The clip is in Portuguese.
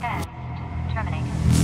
End. Terminated.